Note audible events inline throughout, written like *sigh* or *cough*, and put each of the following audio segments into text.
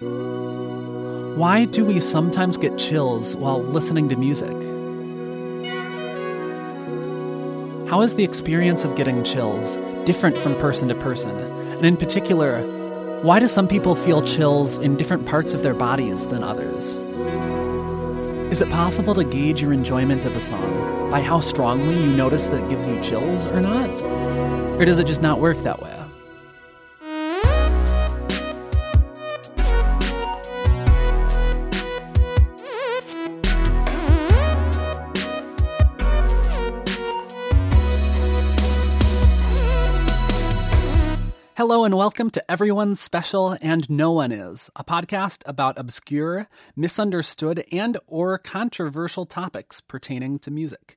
Why do we sometimes get chills while listening to music? How is the experience of getting chills different from person to person? And in particular, why do some people feel chills in different parts of their bodies than others? Is it possible to gauge your enjoyment of a song by how strongly you notice that it gives you chills or not? Or does it just not work that way? Hello and welcome to Everyone's Special and No One Is, a podcast about obscure, misunderstood, and or controversial topics pertaining to music.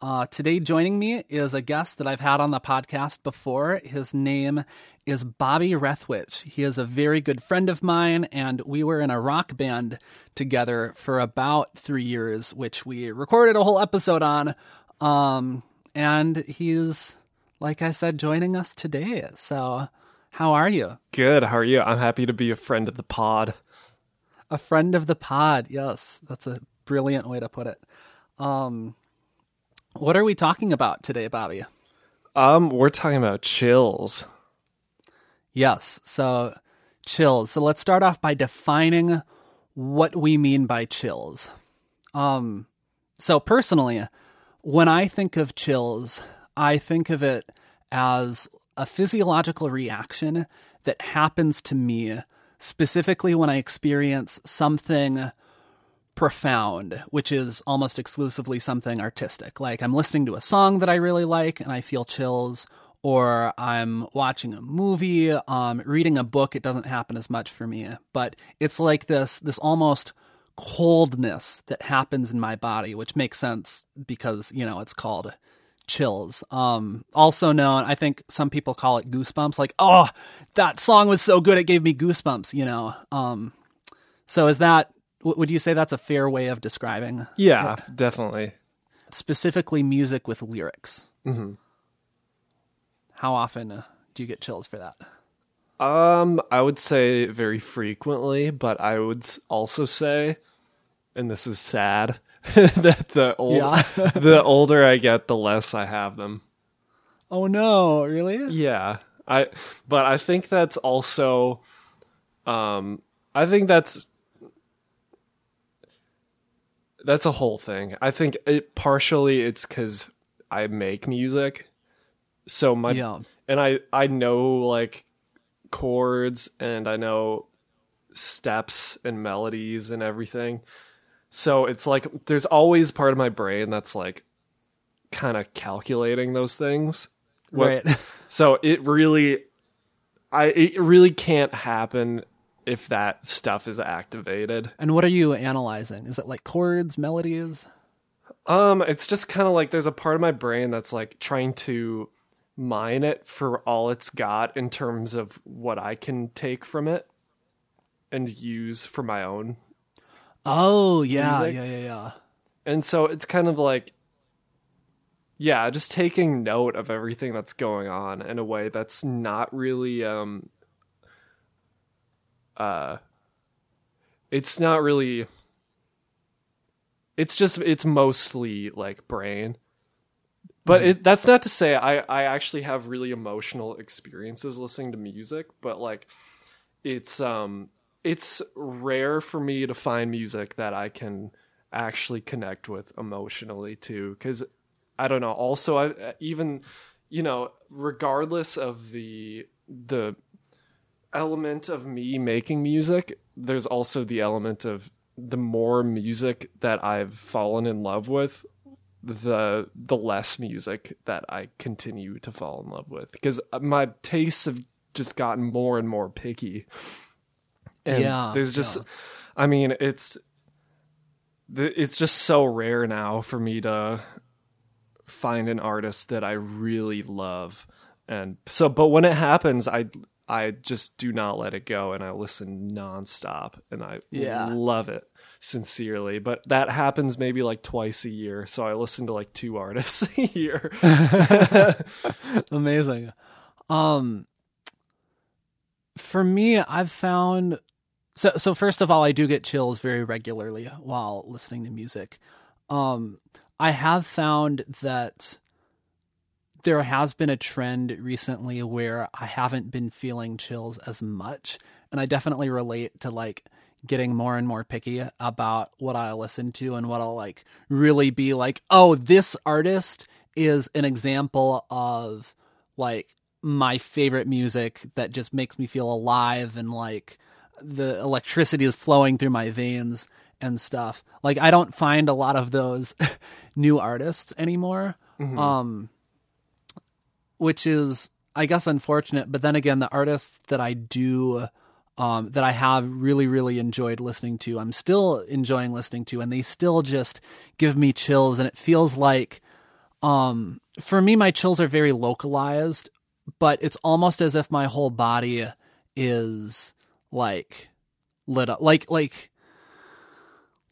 Uh, today joining me is a guest that I've had on the podcast before. His name is Bobby Rethwish. He is a very good friend of mine, and we were in a rock band together for about three years, which we recorded a whole episode on. Um, and he's, like I said, joining us today. So how are you? Good. How are you? I'm happy to be a friend of the pod. A friend of the pod. Yes, that's a brilliant way to put it. Um, what are we talking about today, Bobby? Um, we're talking about chills. Yes. So, chills. So let's start off by defining what we mean by chills. Um, so personally, when I think of chills, I think of it as a physiological reaction that happens to me specifically when I experience something profound, which is almost exclusively something artistic. Like I'm listening to a song that I really like and I feel chills, or I'm watching a movie, um, reading a book. It doesn't happen as much for me, but it's like this this almost coldness that happens in my body, which makes sense because you know it's called chills. Um, also known, I think some people call it goosebumps. Like, oh, that song was so good, it gave me goosebumps. You know. Um, so is that? Would you say that's a fair way of describing? Yeah, it? definitely. Specifically, music with lyrics. Mm-hmm. How often uh, do you get chills for that? Um, I would say very frequently, but I would also say, and this is sad, *laughs* that the old, yeah. *laughs* the older I get, the less I have them. Oh no, really? Yeah. I but I think that's also um I think that's that's a whole thing. I think it partially it's cuz I make music. So my yeah. and I I know like chords and I know steps and melodies and everything. So it's like there's always part of my brain that's like kind of calculating those things. Right. *laughs* so it really I it really can't happen if that stuff is activated. And what are you analyzing? Is it like chords, melodies? Um, it's just kind of like there's a part of my brain that's like trying to mine it for all it's got in terms of what I can take from it and use for my own Oh yeah, music. yeah, yeah, yeah. And so it's kind of like yeah, just taking note of everything that's going on in a way that's not really um uh it's not really it's just it's mostly like brain but mm-hmm. it, that's not to say I, I actually have really emotional experiences listening to music but like it's um it's rare for me to find music that I can actually connect with emotionally too cuz I don't know. Also I even you know regardless of the the element of me making music there's also the element of the more music that I've fallen in love with the the less music that I continue to fall in love with. Because my tastes have just gotten more and more picky and yeah, there's just, yeah. I mean, it's it's just so rare now for me to find an artist that I really love, and so. But when it happens, I I just do not let it go, and I listen nonstop, and I yeah. love it sincerely. But that happens maybe like twice a year, so I listen to like two artists *laughs* a year. Amazing. Um, for me, I've found so so first of all, I do get chills very regularly while listening to music. Um, I have found that there has been a trend recently where I haven't been feeling chills as much, and I definitely relate to like getting more and more picky about what I listen to and what I'll like really be like, oh, this artist is an example of like my favorite music that just makes me feel alive and like the electricity is flowing through my veins and stuff. Like I don't find a lot of those *laughs* new artists anymore. Mm-hmm. Um which is I guess unfortunate, but then again the artists that I do um, that I have really, really enjoyed listening to. I'm still enjoying listening to, and they still just give me chills. And it feels like, um, for me, my chills are very localized, but it's almost as if my whole body is like lit up, like like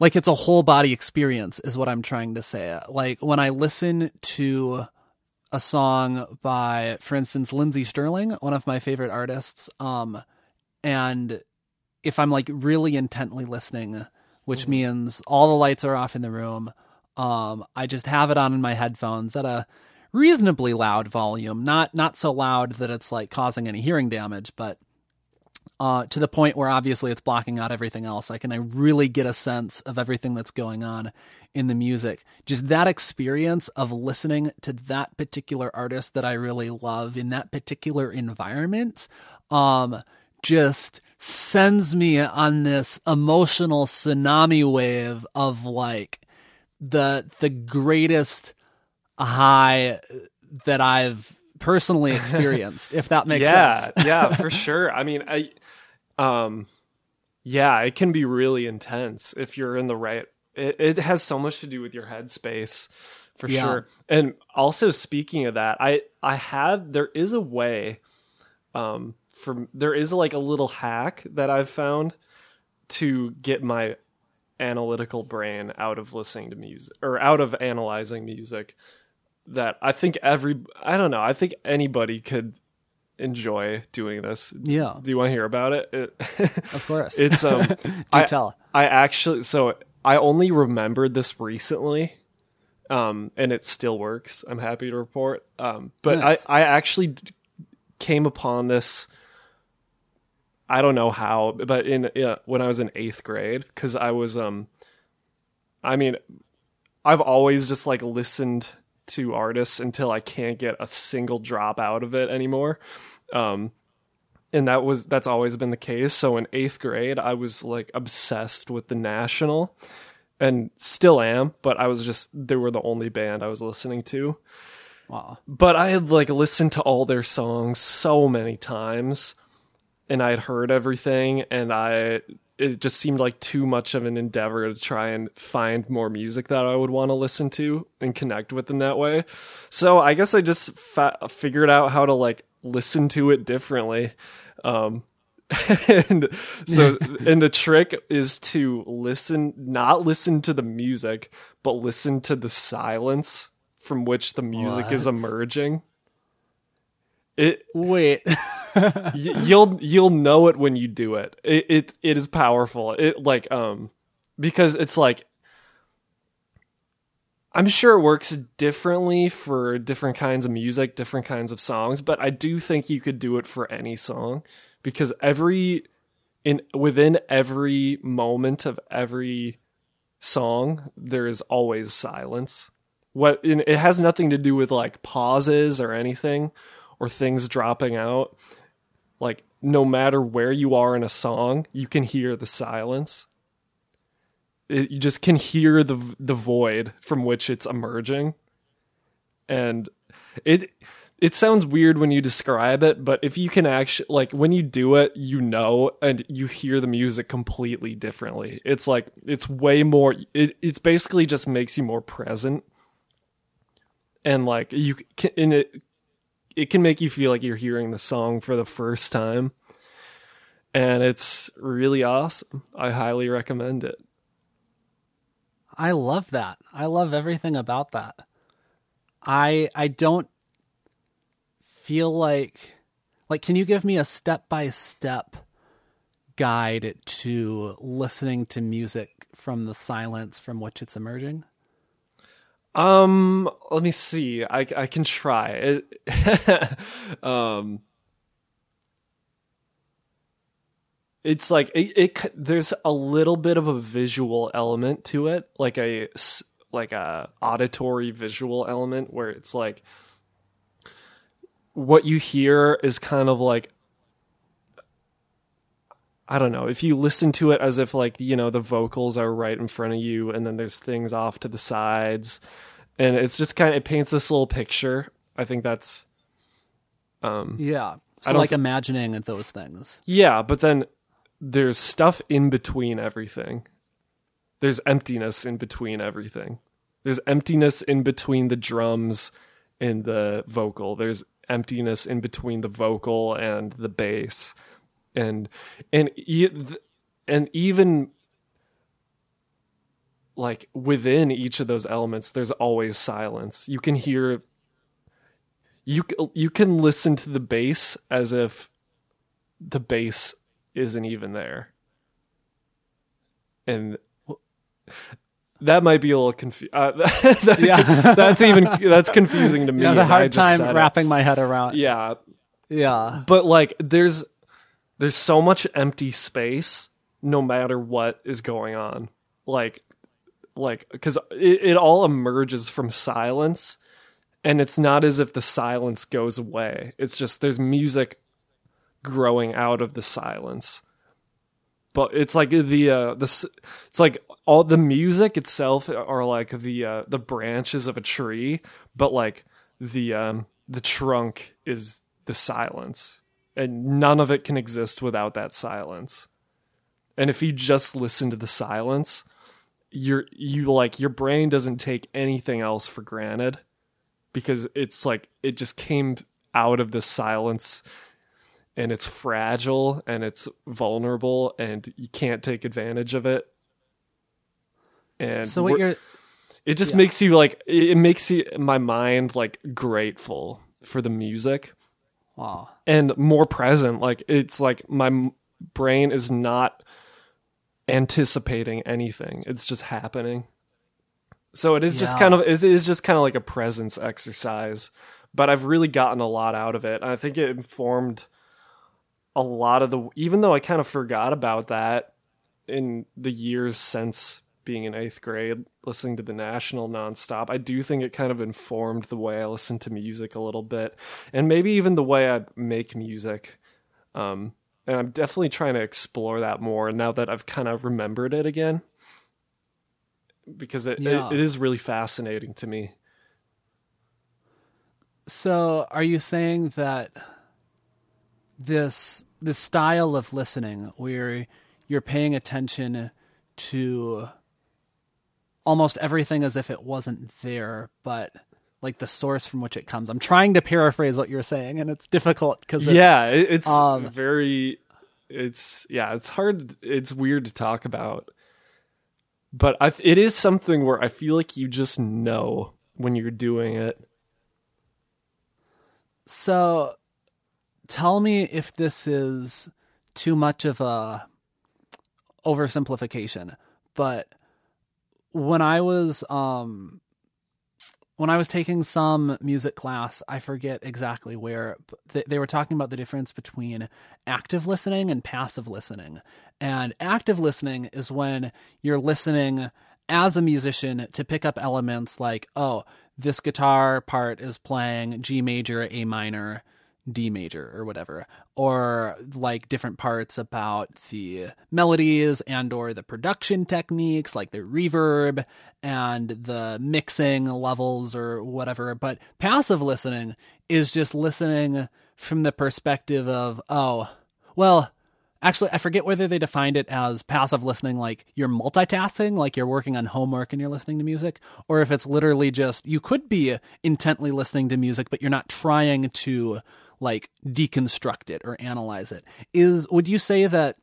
like it's a whole body experience, is what I'm trying to say. Like when I listen to a song by, for instance, Lindsey Stirling one of my favorite artists, um and if I'm like really intently listening, which mm-hmm. means all the lights are off in the room, um, I just have it on in my headphones at a reasonably loud volume, not not so loud that it's like causing any hearing damage, but uh, to the point where obviously it's blocking out everything else. Like, and I really get a sense of everything that's going on in the music. Just that experience of listening to that particular artist that I really love in that particular environment. Um, just sends me on this emotional tsunami wave of like the the greatest high that I've personally experienced if that makes yeah, sense. yeah, yeah, *laughs* for sure. I mean, I um yeah, it can be really intense if you're in the right it, it has so much to do with your headspace for yeah. sure. And also speaking of that, I I had there is a way um for there is like a little hack that I've found to get my analytical brain out of listening to music or out of analyzing music that I think every I don't know, I think anybody could enjoy doing this. Yeah. Do you want to hear about it? it *laughs* of course. It's um *laughs* I, tell. I actually so I only remembered this recently. Um and it still works. I'm happy to report. Um but nice. I I actually came upon this I don't know how, but in yeah, when I was in eighth grade, because I was um, I mean, I've always just like listened to artists until I can't get a single drop out of it anymore. Um, and that was that's always been the case. So in eighth grade, I was like obsessed with the National, and still am. But I was just they were the only band I was listening to. Wow. But I had like listened to all their songs so many times and I had heard everything, and I it just seemed like too much of an endeavor to try and find more music that I would want to listen to and connect with in that way. So I guess I just fa- figured out how to like listen to it differently. Um, *laughs* and so *laughs* and the trick is to listen not listen to the music but listen to the silence from which the music what? is emerging it wait *laughs* *laughs* you'll you'll know it when you do it. It it it is powerful. It like um because it's like I'm sure it works differently for different kinds of music, different kinds of songs, but I do think you could do it for any song because every in within every moment of every song there is always silence. What it has nothing to do with like pauses or anything or things dropping out like no matter where you are in a song, you can hear the silence. It, you just can hear the the void from which it's emerging. And it it sounds weird when you describe it, but if you can actually like when you do it, you know and you hear the music completely differently. It's like it's way more it it's basically just makes you more present. And like you can and it it can make you feel like you're hearing the song for the first time. And it's really awesome. I highly recommend it. I love that. I love everything about that. I I don't feel like like can you give me a step by step guide to listening to music from the silence from which it's emerging? Um, let me see. I I can try. It, *laughs* um, it's like it, it. There's a little bit of a visual element to it, like a like a auditory visual element where it's like what you hear is kind of like I don't know, if you listen to it as if like, you know, the vocals are right in front of you and then there's things off to the sides and it's just kind of it paints this little picture. I think that's um Yeah. So like th- imagining those things. Yeah, but then there's stuff in between everything. There's emptiness in between everything. There's emptiness in between the drums and the vocal. There's emptiness in between the vocal and the bass and and and even like within each of those elements there's always silence you can hear you you can listen to the bass as if the bass isn't even there and that might be a little confusing. Uh, *laughs* that, yeah, *laughs* that's even that's confusing to *laughs* me. Yeah, the hard time wrapping my head around. Yeah, yeah. But like, there's there's so much empty space no matter what is going on. Like like because it, it all emerges from silence and it's not as if the silence goes away. It's just there's music growing out of the silence. But it's like the uh the it's like all the music itself are like the uh the branches of a tree but like the um the trunk is the silence and none of it can exist without that silence. And if you just listen to the silence, you're you like your brain doesn't take anything else for granted because it's like it just came out of the silence and it's fragile and it's vulnerable and you can't take advantage of it. And so what you're it just yeah. makes you like it makes you my mind like grateful for the music Wow. And more present. Like it's like my brain is not anticipating anything. It's just happening. So it is yeah. just kind of it is just kind of like a presence exercise, but I've really gotten a lot out of it. I think it informed a lot of the even though I kind of forgot about that in the years since being in eighth grade, listening to the National nonstop, I do think it kind of informed the way I listen to music a little bit, and maybe even the way I make music. Um, and I'm definitely trying to explore that more now that I've kind of remembered it again, because it, yeah. it, it is really fascinating to me. So, are you saying that this this style of listening, where you're paying attention to almost everything as if it wasn't there, but like the source from which it comes. I'm trying to paraphrase what you're saying, and it's difficult because yeah, it's um, very, it's yeah, it's hard. It's weird to talk about, but I, it is something where I feel like you just know when you're doing it. So, tell me if this is too much of a oversimplification, but when I was um when I was taking some music class, I forget exactly where, they, they were talking about the difference between active listening and passive listening. And active listening is when you're listening as a musician to pick up elements like, oh, this guitar part is playing G major, A minor, D major or whatever, or like different parts about the melodies and or the production techniques, like the reverb and the mixing levels or whatever. But passive listening is just listening from the perspective of, oh, well, actually, I forget whether they defined it as passive listening, like you're multitasking, like you're working on homework and you're listening to music, or if it's literally just you could be intently listening to music, but you're not trying to like deconstruct it or analyze it. Is would you say that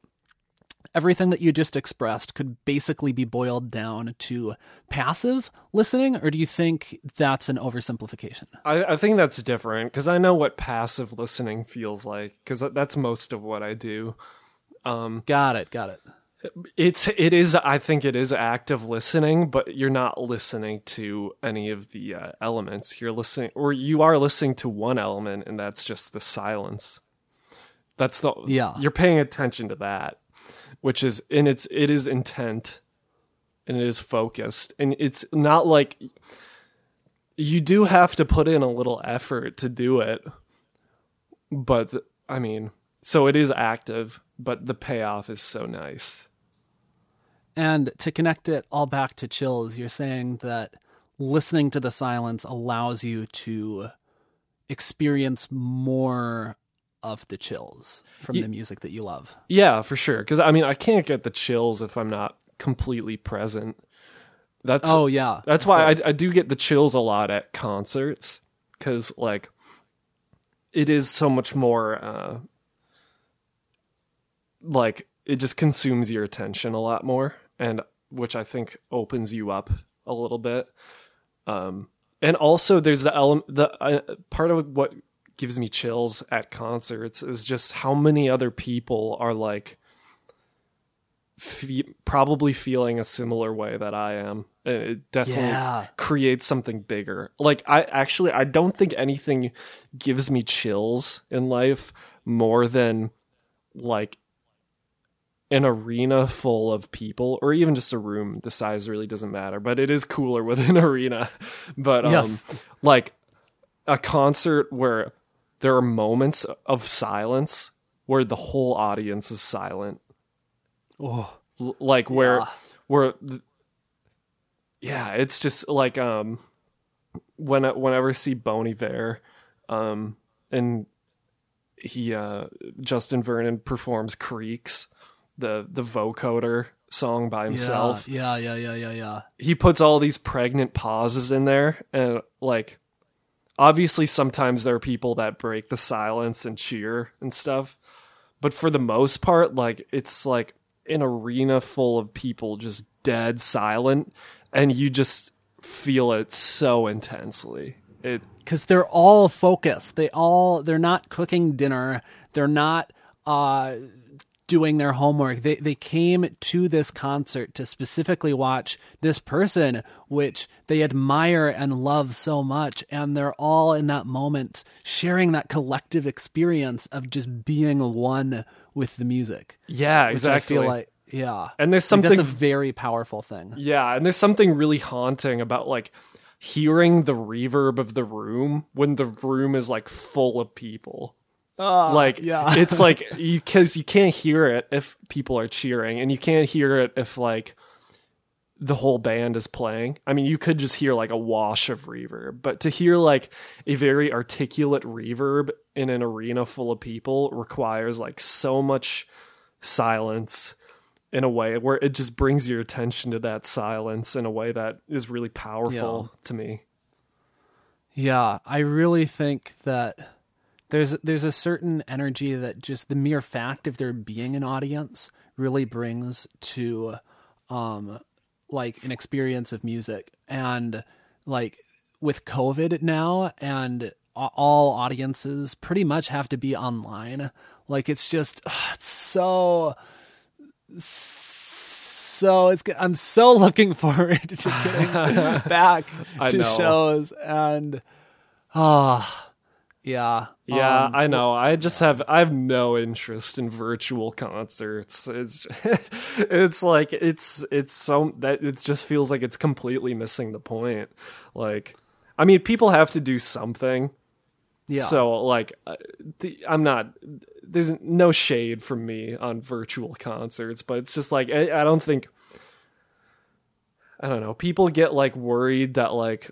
everything that you just expressed could basically be boiled down to passive listening, or do you think that's an oversimplification? I, I think that's different because I know what passive listening feels like because that's most of what I do. Um, got it. Got it. It's it is I think it is active listening, but you're not listening to any of the uh, elements. You're listening, or you are listening to one element, and that's just the silence. That's the Yeah. You're paying attention to that, which is and it's it is intent, and it is focused, and it's not like you do have to put in a little effort to do it, but I mean, so it is active, but the payoff is so nice. And to connect it all back to chills, you're saying that listening to the silence allows you to experience more of the chills from the music that you love. Yeah, for sure. Because I mean, I can't get the chills if I'm not completely present. That's Oh yeah. that's why I. I do get the chills a lot at concerts because like it is so much more uh like it just consumes your attention a lot more and which I think opens you up a little bit. Um and also there's the element the uh, part of what gives me chills at concerts is just how many other people are like fe- probably feeling a similar way that I am. And It definitely Yeah. creates something bigger. Like I actually I don't think anything gives me chills in life more than like an arena full of people or even just a room the size really doesn't matter but it is cooler *laughs* with an arena but um Yes. like a concert where there are moments of silence where the whole audience is silent Oh, L- like where Yeah. where yeah it's just like um when I- whenever I see Bon Iver um and he uh Justin Vernon performs Creeks the the vocoder song by himself Yeah, yeah, yeah, yeah, yeah, he puts all these pregnant pauses in there and like obviously sometimes there are people that break the silence and cheer and stuff but for the most part like it's like an arena full of people just dead silent and you just feel it so intensely it because they're all focused. They all they're not cooking dinner. They're not uh, doing their homework. They they came to this concert to specifically watch this person, which they admire and love so much, and they're all in that moment sharing that collective experience of just being one with the music. yeah exactly I feel like yeah, and there's Like, something that's a very powerful thing. Yeah, and there's something really haunting about like hearing the reverb of the room when the room is like full of people. Ah, like yeah. it's *laughs* like you cuz you can't hear it if people are cheering and you can't hear it if like the whole band is playing. I mean, you could just hear like a wash of reverb, but to hear like a very articulate reverb in an arena full of people requires like so much silence in a way where it just brings your attention to that silence in a way that is really powerful to me. Yeah, I really think that there's there's a certain energy that just the mere fact of there being an audience really brings to um like an experience of music and like with covid now and all audiences pretty much have to be online like it's just *sighs* it's so so it's i'm so *laughs* looking forward to getting *laughs* back to know. shows and ah yeah Yeah, um, I know. I just have I have no interest in virtual concerts. It's *laughs* it's like it's it's so that it just feels like it's completely missing the point. Like I mean, people have to do something. yeah So like uh, the, I'm not there's no shade from me on virtual concerts, but it's just like I, I don't think I don't know. People get like worried that like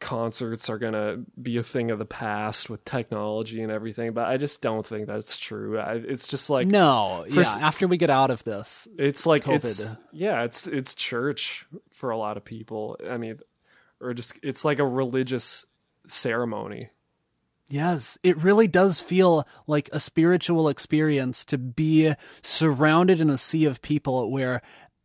concerts are going to be a thing of the past with technology and everything, but I just don't think that's true. I, it's just like no yeah s- after we get out of this it's like COVID. it's yeah, it's it's church for a lot of people. I mean, or just it's like a religious ceremony. Yes, it really does feel like a spiritual experience to be surrounded in a sea of people where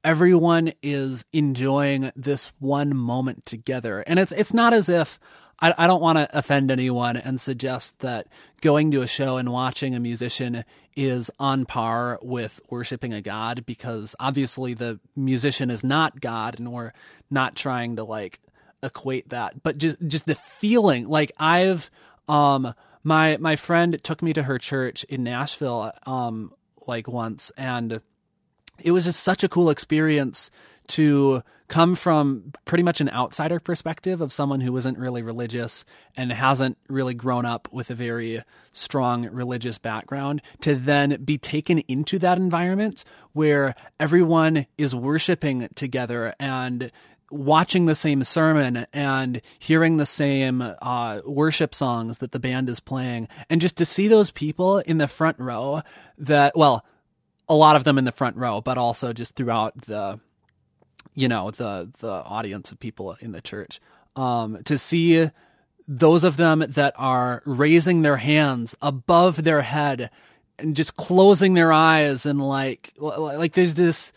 everyone is enjoying this one moment together. And it's it's not as if I, I don't want to offend anyone and suggest that going to a show and watching a musician is on par with worshiping a god because obviously the musician is not God and we're not trying to like equate that. But just just the feeling like I've um my my friend took me to her church in Nashville um like once and it was just such a cool experience to come from pretty much an outsider perspective of someone who isn't really religious and hasn't really grown up with a very strong religious background to then be taken into that environment where everyone is worshiping together and watching the same sermon and hearing the same uh, worship songs that the band is playing. And just to see those people in the front row that well a lot of them in the front row but also just throughout the you know the the audience of people in the church um, to see those of them that are raising their hands above their head and just closing their eyes and like like there's this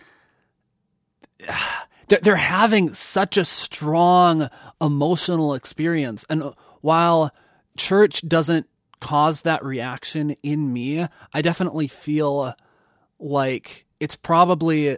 *sighs* they're having such a strong emotional experience. And while church doesn't cause that reaction in me i definitely feel like it's probably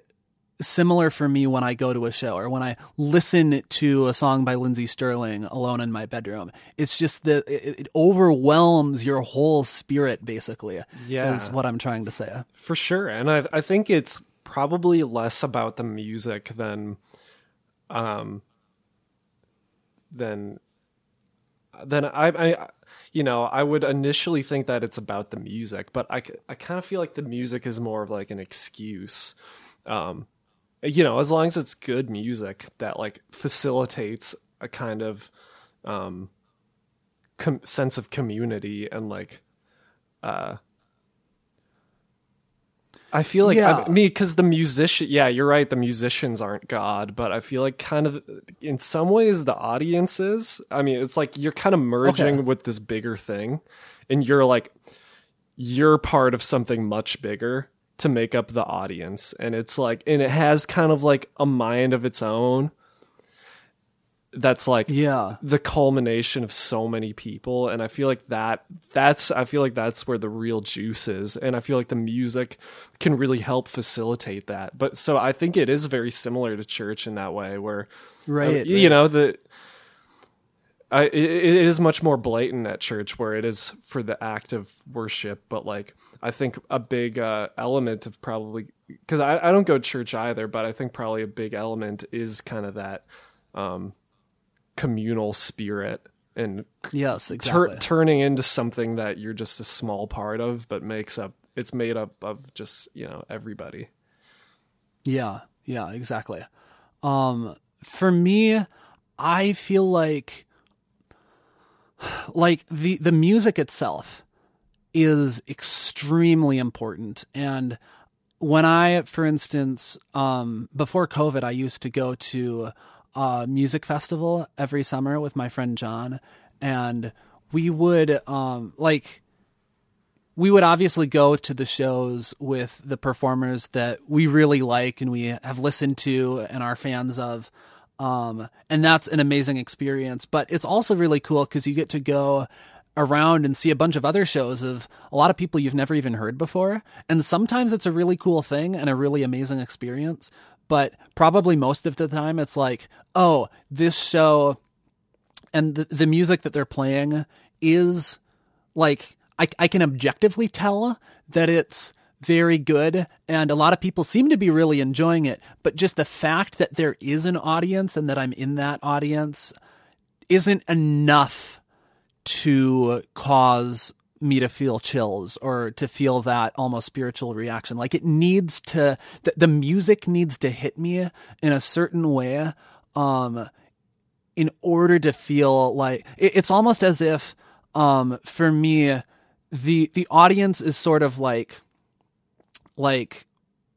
similar for me when I go to a show or when I listen to a song by Lindsey Stirling alone in my bedroom. It's just that it, it, overwhelms your whole spirit, basically. Yeah. Is what I'm trying to say. For sure. And I, I think it's probably less about the music than, um, than, than I, I, you know, I would initially think that it's about the music, but I, I kind of feel like the music is more of like an excuse. Um, you know, as long as it's good music that like facilitates a kind of um com- sense of community and like uh I feel like Yeah. I, me because the musician, yeah, you're right. The musicians aren't God, but I feel like kind of in some ways the audience is. I mean, it's like you're kind of merging Okay. with this bigger thing, and you're like you're part of something much bigger to make up the audience and it's like and it has kind of like a mind of its own that's like Yeah. the culmination of so many people and i feel like that that's i feel like that's where the real juice is and i feel like the music can really help facilitate that but so i think it is very similar to church in that way where Right. uh, you know the I, it, it is much more blatant at church where it is for the act of worship but like i think a big uh, element of probably because I, I don't go to church either but i think probably a big element is kind of that um, communal spirit and Yes, tur- turning into something that you're just a small part of but makes up it's made up of just you know everybody. Yeah, yeah, exactly. Um, for me, I feel like like the the music itself is extremely important. And when I, for instance, um, before COVID, I used to go to a music festival every summer with my friend John, and we would um, like we would obviously go to the shows with the performers that we really like and we have listened to and are fans of. Um, and that's an amazing experience. But it's also really cool because you get to go around and see a bunch of other shows of a lot of people you've never even heard before. And sometimes it's a really cool thing and a really amazing experience. But probably most of the time it's like, oh, this show and the, the music that they're playing is like I, I can objectively tell that it's very good and a lot of people seem to be really enjoying it but just the fact that there is an audience and that i'm in that audience isn't enough to cause me to feel chills or to feel that almost spiritual reaction. Like it needs to the, the music needs to hit me in a certain way um in order to feel like it, it's almost as if um for me the the audience is sort of like like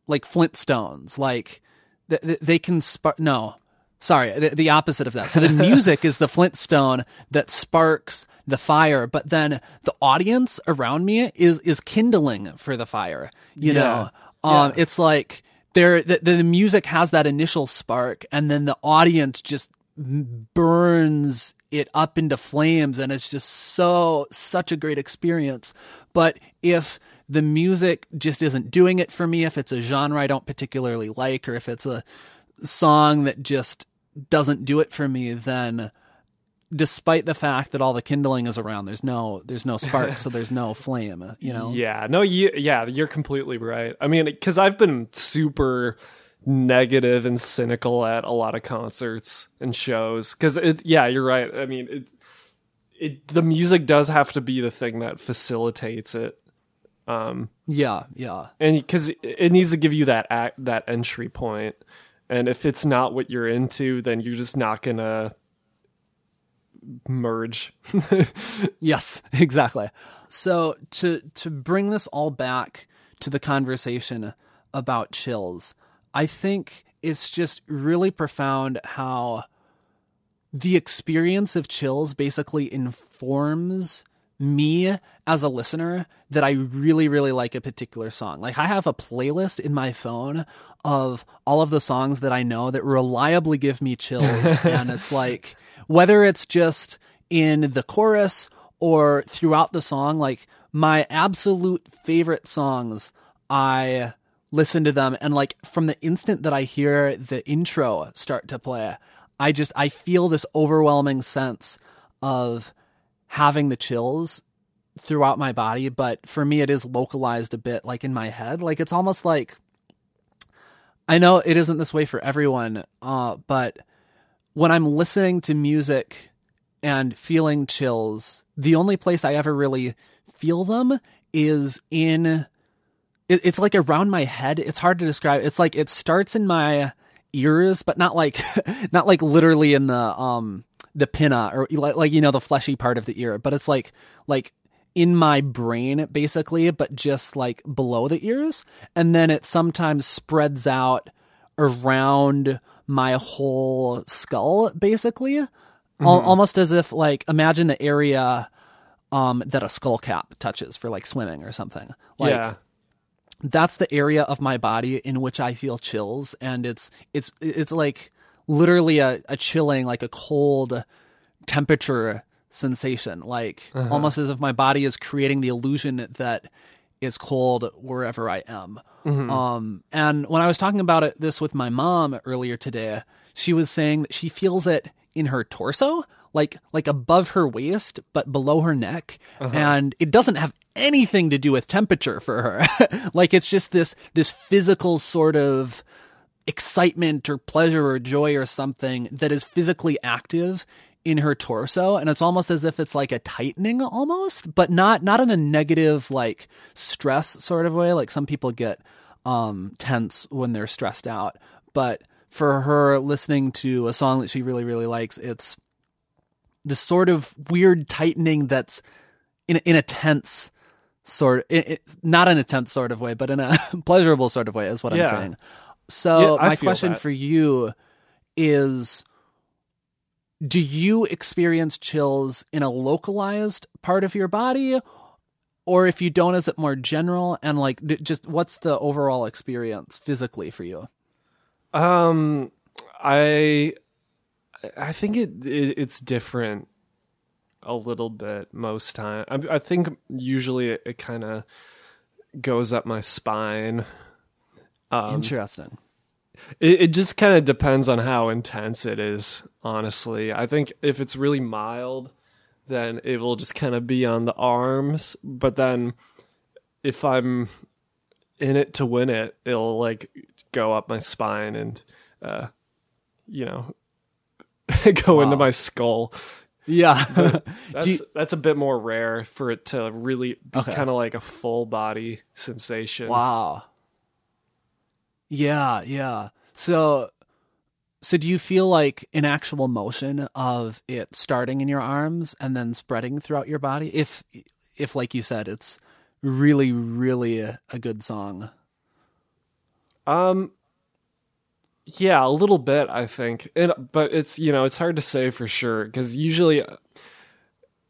like flintstones. Like th- th- they can spark no sorry the, the opposite of that so the *laughs* music is the flintstone that sparks the fire but then the audience around me is is kindling for the fire you Yeah. know um Yeah. it's like there the, the music has that initial spark and then the audience just burns it up into flames and it's just so such a great experience. But if the music just isn't doing it for me, if it's a genre I don't particularly like, or if it's a song that just doesn't do it for me, then despite the fact that all the kindling is around, there's no there's no spark, so there's no *laughs* flame. You know? Yeah. No. You. Yeah. You're completely right. I mean, because I've been super negative and cynical at a lot of concerts and shows. Because it. Yeah. You're right. I mean, it. It. The music does have to be the thing that facilitates it. Um. Yeah. Yeah. And because it needs to give you that act, that entry point. And if it's not what you're into, then you're just not gonna merge. *laughs* yes, *laughs* exactly. So to to bring this all back to the conversation about chills, I think it's just really profound how the experience of chills basically informs me as a listener that I really, really like a particular song. Like I have a playlist in my phone of all of the songs that I know that reliably give me chills. *laughs* and it's like, whether it's just in the chorus or throughout the song, like my absolute favorite songs, I listen to them. And like from the instant that I hear the intro start to play, I just, I feel this overwhelming sense of having the chills throughout my body, but for me, it is localized a bit like in my head. Like it's almost like I know it isn't this way for everyone, uh, but when I'm listening to music and feeling chills, the only place I ever really feel them is in it, it's like around my head. It's hard to describe. It's like it starts in my ears, but not like *laughs* not like literally in the um the pinna or like, like you know the fleshy part of the ear, but it's like like in my brain basically, but just like below the ears, and then it sometimes spreads out around my whole skull basically, mm-hmm. Al- almost as if like imagine the area um that a skull cap touches for like swimming or something. Like yeah. that's the area of my body in which I feel chills and it's it's it's like literally a, a chilling, like a cold temperature sensation, like uh-huh. almost as if my body is creating the illusion that it's cold wherever I am. Mm-hmm. Um, and when I was talking about it, this with my mom earlier today, she was saying that she feels it in her torso, like like above her waist, but below her neck, uh-huh. and it doesn't have anything to do with temperature for her. *laughs* like it's just this this physical sort of excitement or pleasure or joy or something that is physically active in her torso. And it's almost as if it's like a tightening almost but not not in a negative like stress sort of way. Like some people get um tense when they're stressed out. But for her listening to a song that she really really likes it's the sort of weird tightening that's in in a tense sort it, it, not in a tense sort of way but in a *laughs* pleasurable sort of way is what yeah. i'm saying so yeah, my question that. for you is do you experience chills in a localized part of your body or if you don't is it more general? And like just what's the overall experience physically for you? Um i i think it, it it's different a little bit most time. I, I think usually it, it kind of goes up my spine um, interesting it, it just kind of depends on how intense it is, honestly. I think if it's really mild, then it will just kind of be on the arms. But then if I'm in it to win it, it'll like go up my spine and, uh, you know, *laughs* go wow. into my skull. Yeah, *laughs* *laughs* that's you, that's a bit more rare for it to really be okay. kind of like a full body sensation. Wow. Yeah, yeah. So so do you feel like an actual motion of it starting in your arms and then spreading throughout your body if if like you said it's really really a, a good song? Um yeah, a little bit I think. It, but it's you know, it's hard to say for sure cuz usually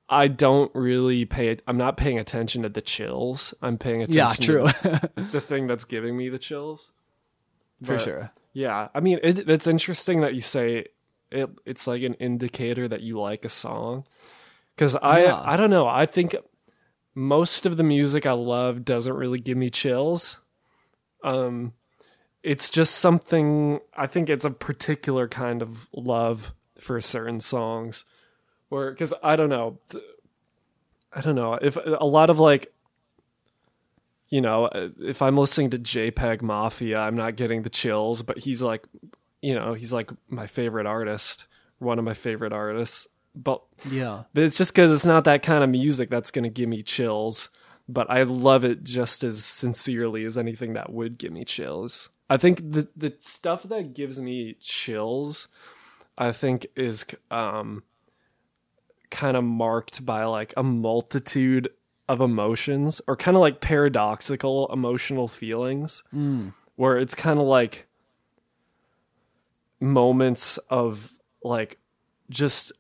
I don't really pay. I'm not paying attention to the chills. I'm paying attention. Yeah, true. to *laughs* the thing that's giving me the chills for sure. Yeah, I mean, it, it's interesting that you say it, it's like an indicator that you like a song. Cuz I Yeah. I don't know, I think most of the music I love doesn't really give me chills. Um it's just something I think it's a particular kind of love for certain songs where cuz I don't know th- I don't know if a lot of like you know if I'm listening to JPEG Mafia I'm not getting the chills but he's like you know he's like my favorite artist one of my favorite artists but Yeah. but it's just because it's not that kind of music that's going to give me chills. But I love it just as sincerely as anything that would give me chills. I think the the stuff that gives me chills, I think is um, kind of marked by like a multitude of emotions, or kind of like paradoxical emotional feelings, mm. where it's kind of like moments of like just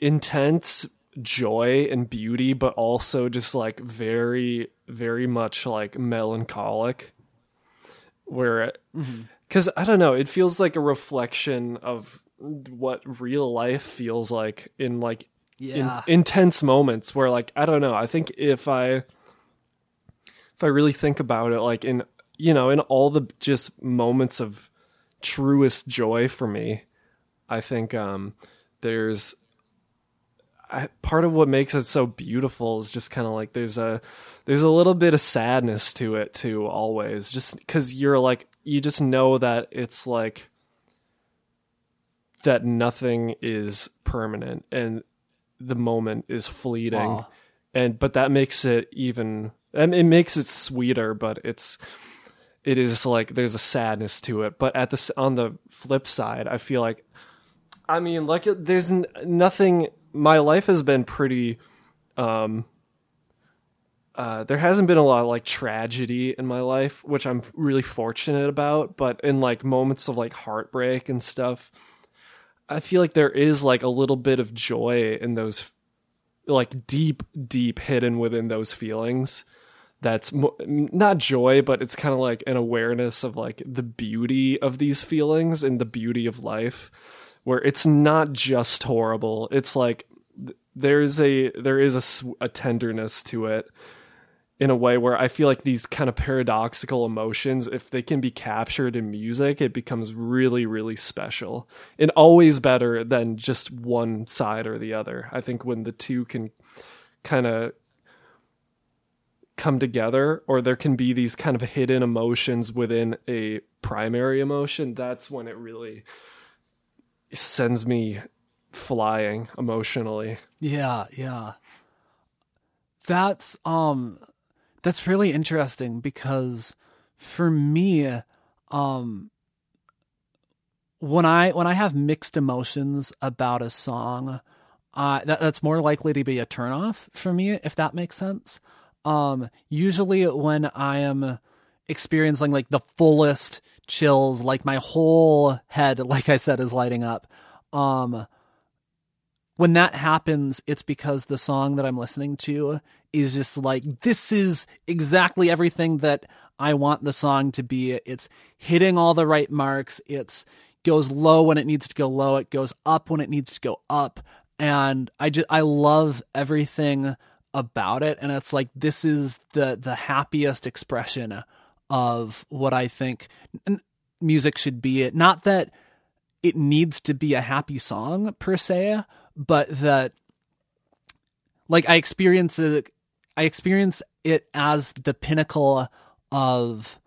intense joy and beauty but also just like very very much like melancholic where because mm-hmm. i don't know it feels like a reflection of what real life feels like in like in- Yeah. intense moments where like i don't know i think if i if i really think about it like in you know in all the just moments of truest joy for me i think um there's I, part of what makes it so beautiful is just kind of like there's a there's a little bit of sadness to it too always just because you're like you just know that it's like that nothing is permanent and the moment is fleeting and but that makes it even and it makes it sweeter but it's it is like there's a sadness to it but at the s- on the flip side i feel like I mean, like, there's n- nothing. My life has been pretty. Um, uh, there hasn't been a lot of like tragedy in my life, which I'm really fortunate about. But in like moments of like heartbreak and stuff, I feel like there is like a little bit of joy in those, like deep, deep hidden within those feelings. That's mo- not joy, but it's kind of like an awareness of like the beauty of these feelings and the beauty of life where it's not just horrible. It's like th- there's a there is a, a tenderness to it in a way where I feel like these kind of paradoxical emotions, if they can be captured in music, it becomes really really special and always better than just one side or the other. I think when the two can kind of come together or there can be these kind of hidden emotions within a primary emotion that's when it really sends me flying emotionally. Yeah, yeah. That's um that's really interesting because for me um when I when I have mixed emotions about a song, uh that, that's more likely to be a turnoff for me if that makes sense. Um usually when I am experiencing like the fullest chills like my whole head *laughs* like I said is lighting up. Um when that happens, it's because the song that I'm listening to is just like, this is exactly everything that I want the song to be. It's hitting all the right marks. It's goes low when it needs to go low. It goes up when it needs to go up. And I just, I love everything about it. And it's like, this is the, the happiest expression of what I think music should be. Not that it needs to be a happy song per se, but that like I experience it I experience it as the pinnacle of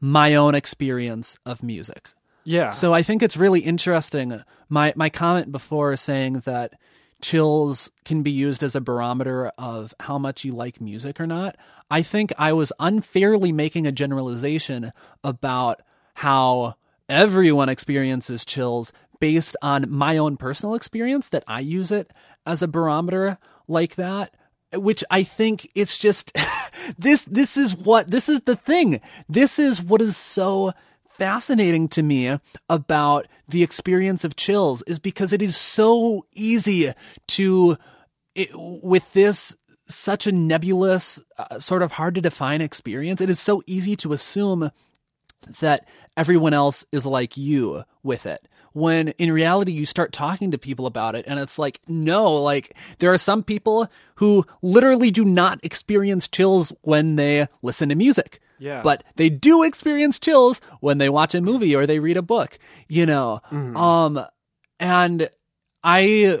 my own experience of music. Yeah. So I think it's really interesting. My my comment before saying that chills can be used as a barometer of how much you like music or not. I think I was unfairly making a generalization about how everyone experiences chills based on my own personal experience that I use it as a barometer like that which I think it's just *laughs* this this is what this is the thing. This is what is so fascinating to me about the experience of chills is because it is so easy to it, with this such a nebulous uh, sort of hard to define experience it is so easy to assume that everyone else is like you with it when in reality you start talking to people about it and it's like no like there are some people who literally do not experience chills when they listen to music. Yeah. but they do experience chills when they watch a movie or they read a book you know? Um and i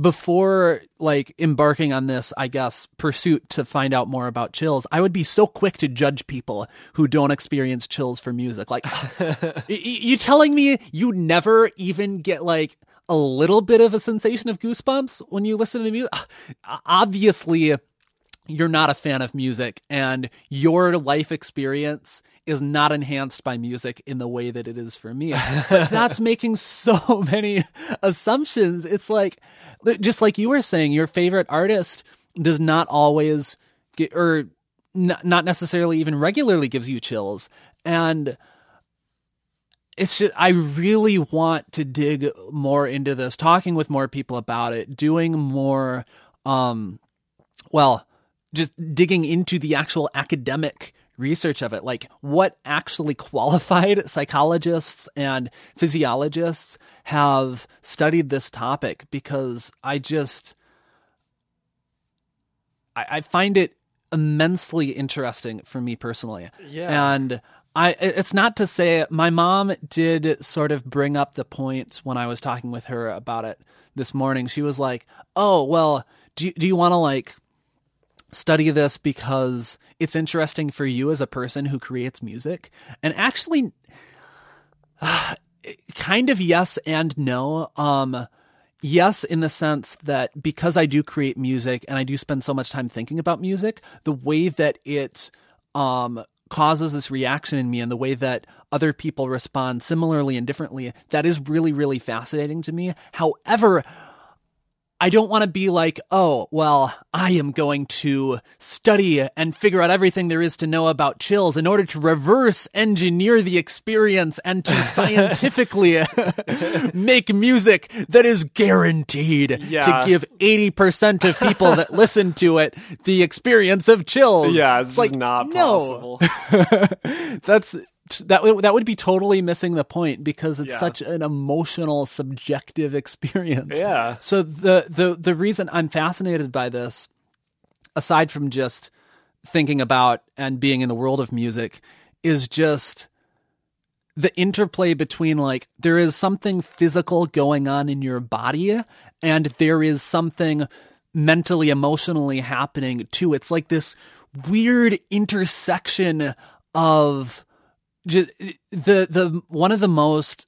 before like embarking on this i guess pursuit to find out more about chills i would be so quick to judge people who don't experience chills for music. Like *laughs* y- you telling me you never even get like a little bit of a sensation of goosebumps when you listen to music? Obviously you're not a fan of music and your life experience is not enhanced by music in the way that it is for me. But *laughs* that's making so *laughs* many assumptions. It's like, just like you were saying, your favorite artist does not always get, or n- not necessarily even regularly gives you chills. And it's just, I really want to dig more into this, talking with more people about it, doing more, um, well, just digging into the actual academic research of it, like what actually qualified *laughs* psychologists and physiologists have studied this topic, because I just, I, I find it immensely interesting for me personally. Yeah. And I it's not to say my mom did sort of bring up the point when I was talking with her about it this morning. She was like, "Oh, well, do you, do you want to like study this because it's interesting for you as a person who creates music?" And actually *sighs* kind of yes and no. Um yes in the sense that because I do create music and I do spend so much time thinking about music, the way that it um causes this reaction in me and the way that other people respond similarly and differently, that is really really fascinating to me. However, I don't want to be like, oh, well, I am going to study and figure out everything there is to know about chills in order to reverse engineer the experience and to *laughs* scientifically make music that is guaranteed Yeah. to give 80% of people that *laughs* listen to it the experience of chills. yeah, it's, It's like not no. possible. *laughs* That's that would that would be totally missing the point because it's Yeah. such an emotional subjective *laughs* experience. Yeah. So the the the reason I'm fascinated by this aside from just thinking about and being in the world of music is just the interplay between like there is something physical going on in your body and there is something mentally emotionally happening too it's like this weird intersection of just the the one of the most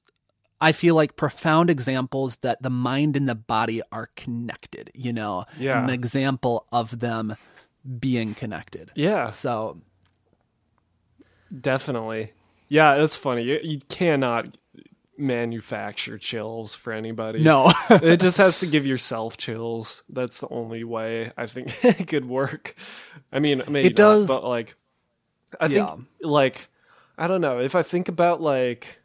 I feel like profound examples that the mind and the body are connected, you know. Yeah. An example of them being connected. Yeah, So definitely. Yeah, that's funny. You, you cannot manufacture chills for anybody. no. it just has to give yourself chills. That's the only way I think *laughs* it could work. I mean, maybe It not, does- but like, I think like I don't know if I think about like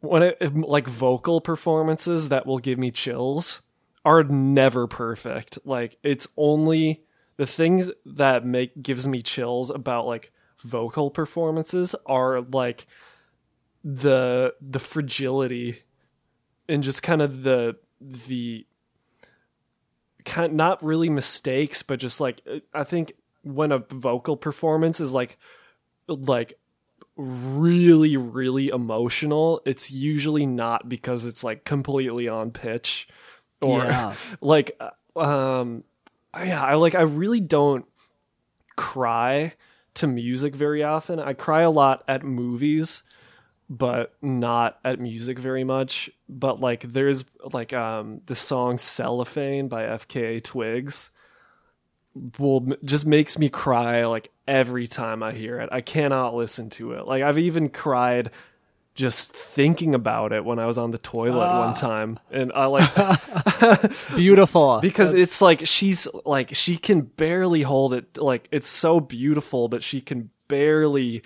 when it like vocal performances that will give me chills are never perfect. Like it's only the things that make gives me chills about like vocal performances are like the the fragility and just kind of the the kind not really mistakes but just like i think when a vocal performance is like like really really emotional it's usually not because it's like completely on pitch or Yeah. *laughs* like uh, um yeah i like i really don't cry to music very often. I cry a lot at movies but not at music very much. But like there's like um the song cellophane by fka twigs will just makes me cry like every time i hear it. I cannot listen to it. Like i've even cried just thinking about it when i was on the toilet one ah. time. And i like *laughs* It's *laughs* Beautiful. because it's like she's like she can barely hold it. Like it's so beautiful but she can barely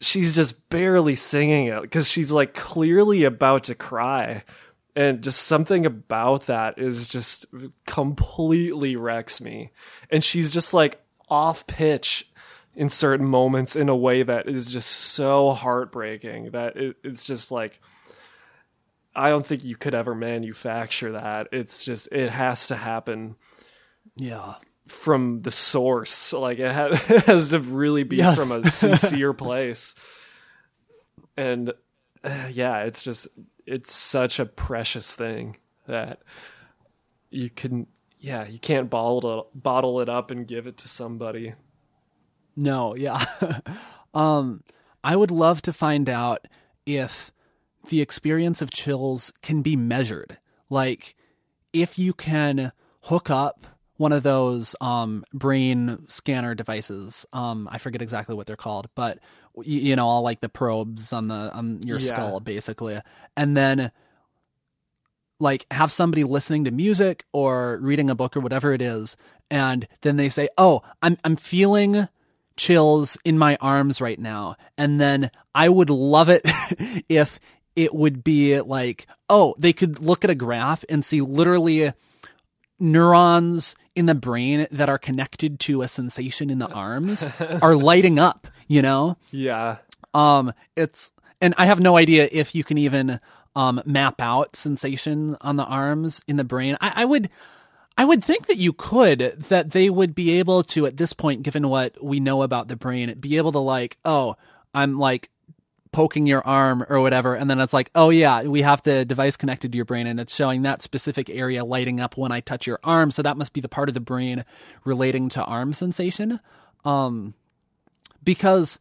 she's just barely singing it because she's like clearly about to cry and just something about that is just completely wrecks me and she's just like off pitch in certain moments in a way that is just so heartbreaking that it, it's just like I don't think you could ever manufacture that. It's just it has to happen Yeah. from the source. Like it, ha- *laughs* it has to really be Yes. from a sincere *laughs* place. And uh, yeah, it's just it's such a precious thing that you can yeah, you can't bottle it, bottle it up and give it to somebody. No, yeah. *laughs* um I would love to find out if the experience of chills can be measured. Like if you can hook up one of those um brain scanner devices. Um I forget exactly what they're called, but y- you know, all like the probes on the on your Yeah. skull basically. And then like have somebody listening to music or reading a book or whatever it is and then they say oh i'm i'm feeling chills in my arms right now and then i would love it *laughs* if it would be like oh they could look at a graph and see literally neurons in the brain that are connected to a sensation in the arms are *laughs* lighting up you know Yeah. um, it's and I have no idea if you can even um map out sensation on the arms in the brain. I, I would I would think that you could, that they would be able to at this point, given what we know about the brain, be able to like, oh, I'm like poking your arm or whatever, and then it's like, oh yeah, we have the device connected to your brain and it's showing that specific area lighting up when I touch your arm, so that must be the part of the brain relating to arm sensation. Um because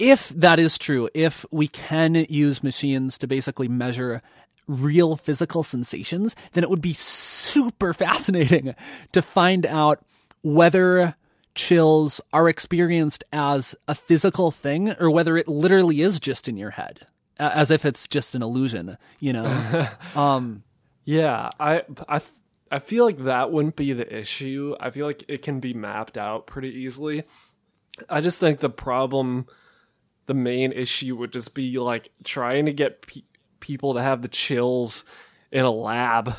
if that is true, if we can use machines to basically measure real physical sensations, then it would be super *laughs* fascinating to find out whether chills are experienced as a physical thing or whether it literally is just in your head, as if it's just an illusion, you know? *laughs* um, Yeah, I I I feel like that wouldn't be the issue. I feel like it can be mapped out pretty easily. I just think the problem the main issue would just be like trying to get pe- people to have the chills in a lab.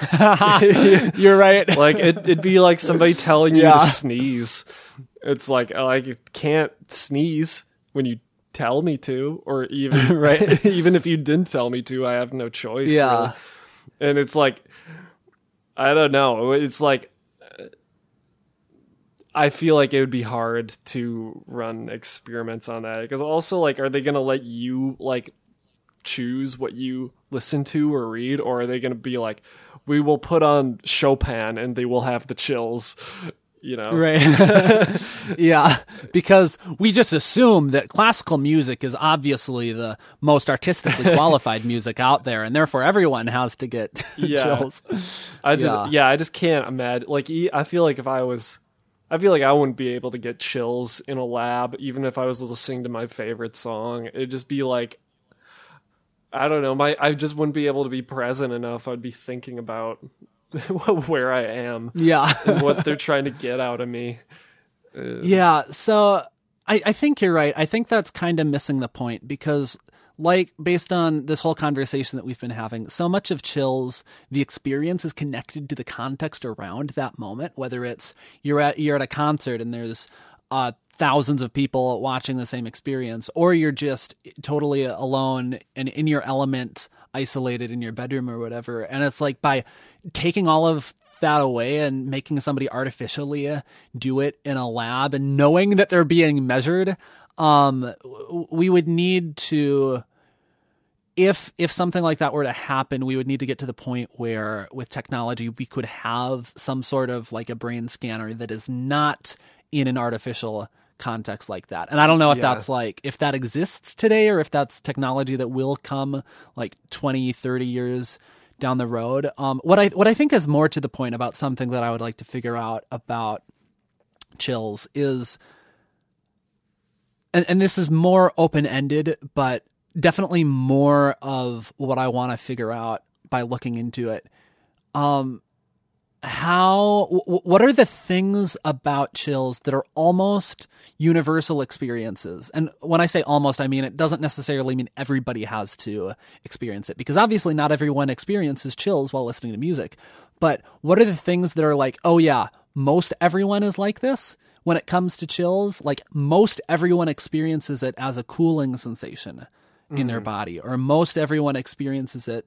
*laughs* you're right. *laughs* Like it, it'd be like somebody telling you Yeah. to sneeze. It's like oh, I can't sneeze when you tell me to, or even *laughs* Right. even if you didn't tell me to, I have no choice. Yeah. really. and it's like I don't know. It's like I feel like it would be hard to run experiments on that because also like, are they gonna let you like choose what you listen to or read, or are they gonna be like, we will put on Chopin and they will have the chills, you know? Right. *laughs* yeah, because we just assume that classical music is obviously the most artistically *laughs* qualified music out there, and therefore everyone has to get *laughs* Yeah. chills. I just, Yeah. yeah. I just can't imagine. Like, I feel like if I was, I feel like I wouldn't be able to get chills in a lab, even if I was listening to my favorite song. It'd just be like, I don't know. My, I just wouldn't be able to be present enough. I'd be thinking about *laughs* where I am Yeah. *laughs* what they're trying to get out of me. Uh, yeah, so I, I think you're right. I think that's kind of missing the point because, like, based on this whole conversation that we've been having, so much of Chills, the experience is connected to the context around that moment. Whether it's you're at you're at a concert and there's uh, thousands of people watching the same experience, or you're just totally alone and in your element, isolated in your bedroom or whatever. And it's like by taking all of that away and making somebody artificially do it in a lab and knowing that they're being measured um we would need to if if something like that were to happen we would need to get to the point where with technology we could have some sort of like a brain scanner that is not in an artificial context like that and i don't know if Yeah. that's like if that exists today or if that's technology that will come like 20 30 years down the road um what i what i think is more to the point about something that i would like to figure out about chills is and, and this is more open ended, but definitely more of what I want to figure out by looking into it. Um, how, w- what are the things about chills that are almost universal experiences? And when I say almost, I mean it doesn't necessarily mean everybody has to experience it because obviously not everyone experiences chills while listening to music. But what are the things that are like, oh yeah, most everyone is like this? when it comes to chills, like most everyone experiences it as a cooling sensation in their mm. body, or most everyone experiences it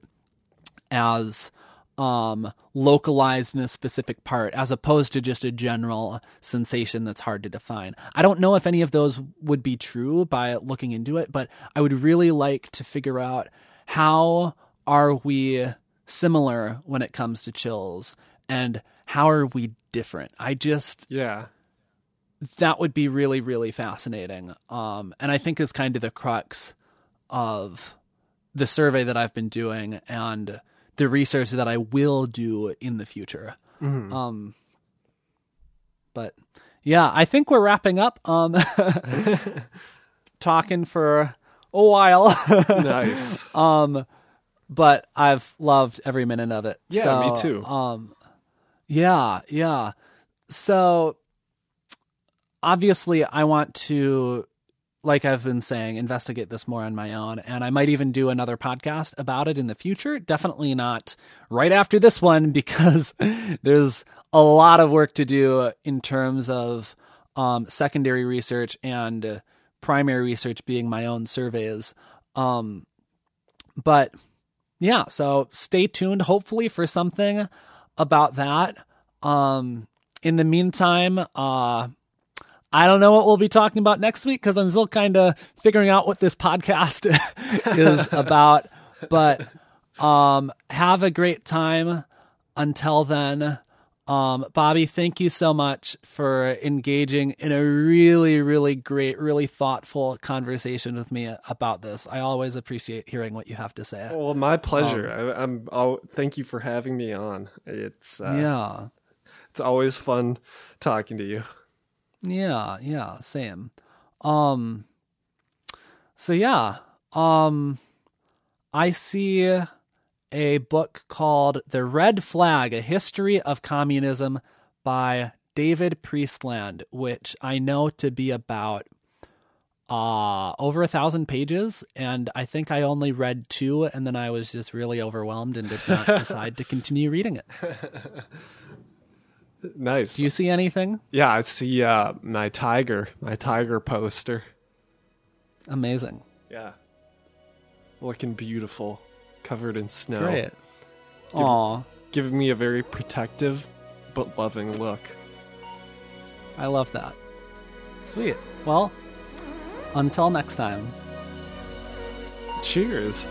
as um, localized in a specific part, as opposed to just a general sensation that's hard to define. I don't know if any of those would be true by looking into it, but I would really like to figure out how are we similar when it comes to chills and how are we different. I just Yeah. that would be really really fascinating um, and i think is kind of the crux of the survey that i've been doing and the research that i will do in the future um, but yeah i think we're wrapping up um, *laughs* talking for a while *laughs* Nice. um, but I've loved every minute of it. Yeah, So, me too. Um, yeah, yeah. So obviously, I want to, like I've been saying, investigate this more on my own, and I might even do another podcast about it in the future. Definitely not right after this one *laughs* because there's a lot of work to do in terms of um, secondary research and uh, primary research being my own surveys. Um, but yeah, so stay tuned hopefully for something about that. Um in the meantime, uh I don't know what we'll be talking about next week because I'm still kind of figuring out what this podcast *laughs* is about. But um have a great time until then. Um, Bobby, thank you so much for engaging in a really, really great, really thoughtful conversation with me about this. I always appreciate hearing what you have to say. Well, my pleasure. I, I'm. I'll, thank you for having me on. It's uh, yeah. it's always fun talking to you. Yeah, yeah, same. Um so yeah, um I see a book called The Red Flag: A History of Communism by David Priestland, which I know to be about uh over a thousand pages and i think i only read two and then i was just really overwhelmed and did not *laughs* decide to continue reading it *laughs* Nice. do you see anything yeah, I see uh, my tiger, my tiger poster. amazing Yeah, looking beautiful, covered in snow. great Aw. giving me a very protective but loving look. I love that. Sweet. Well, until next time. Cheers.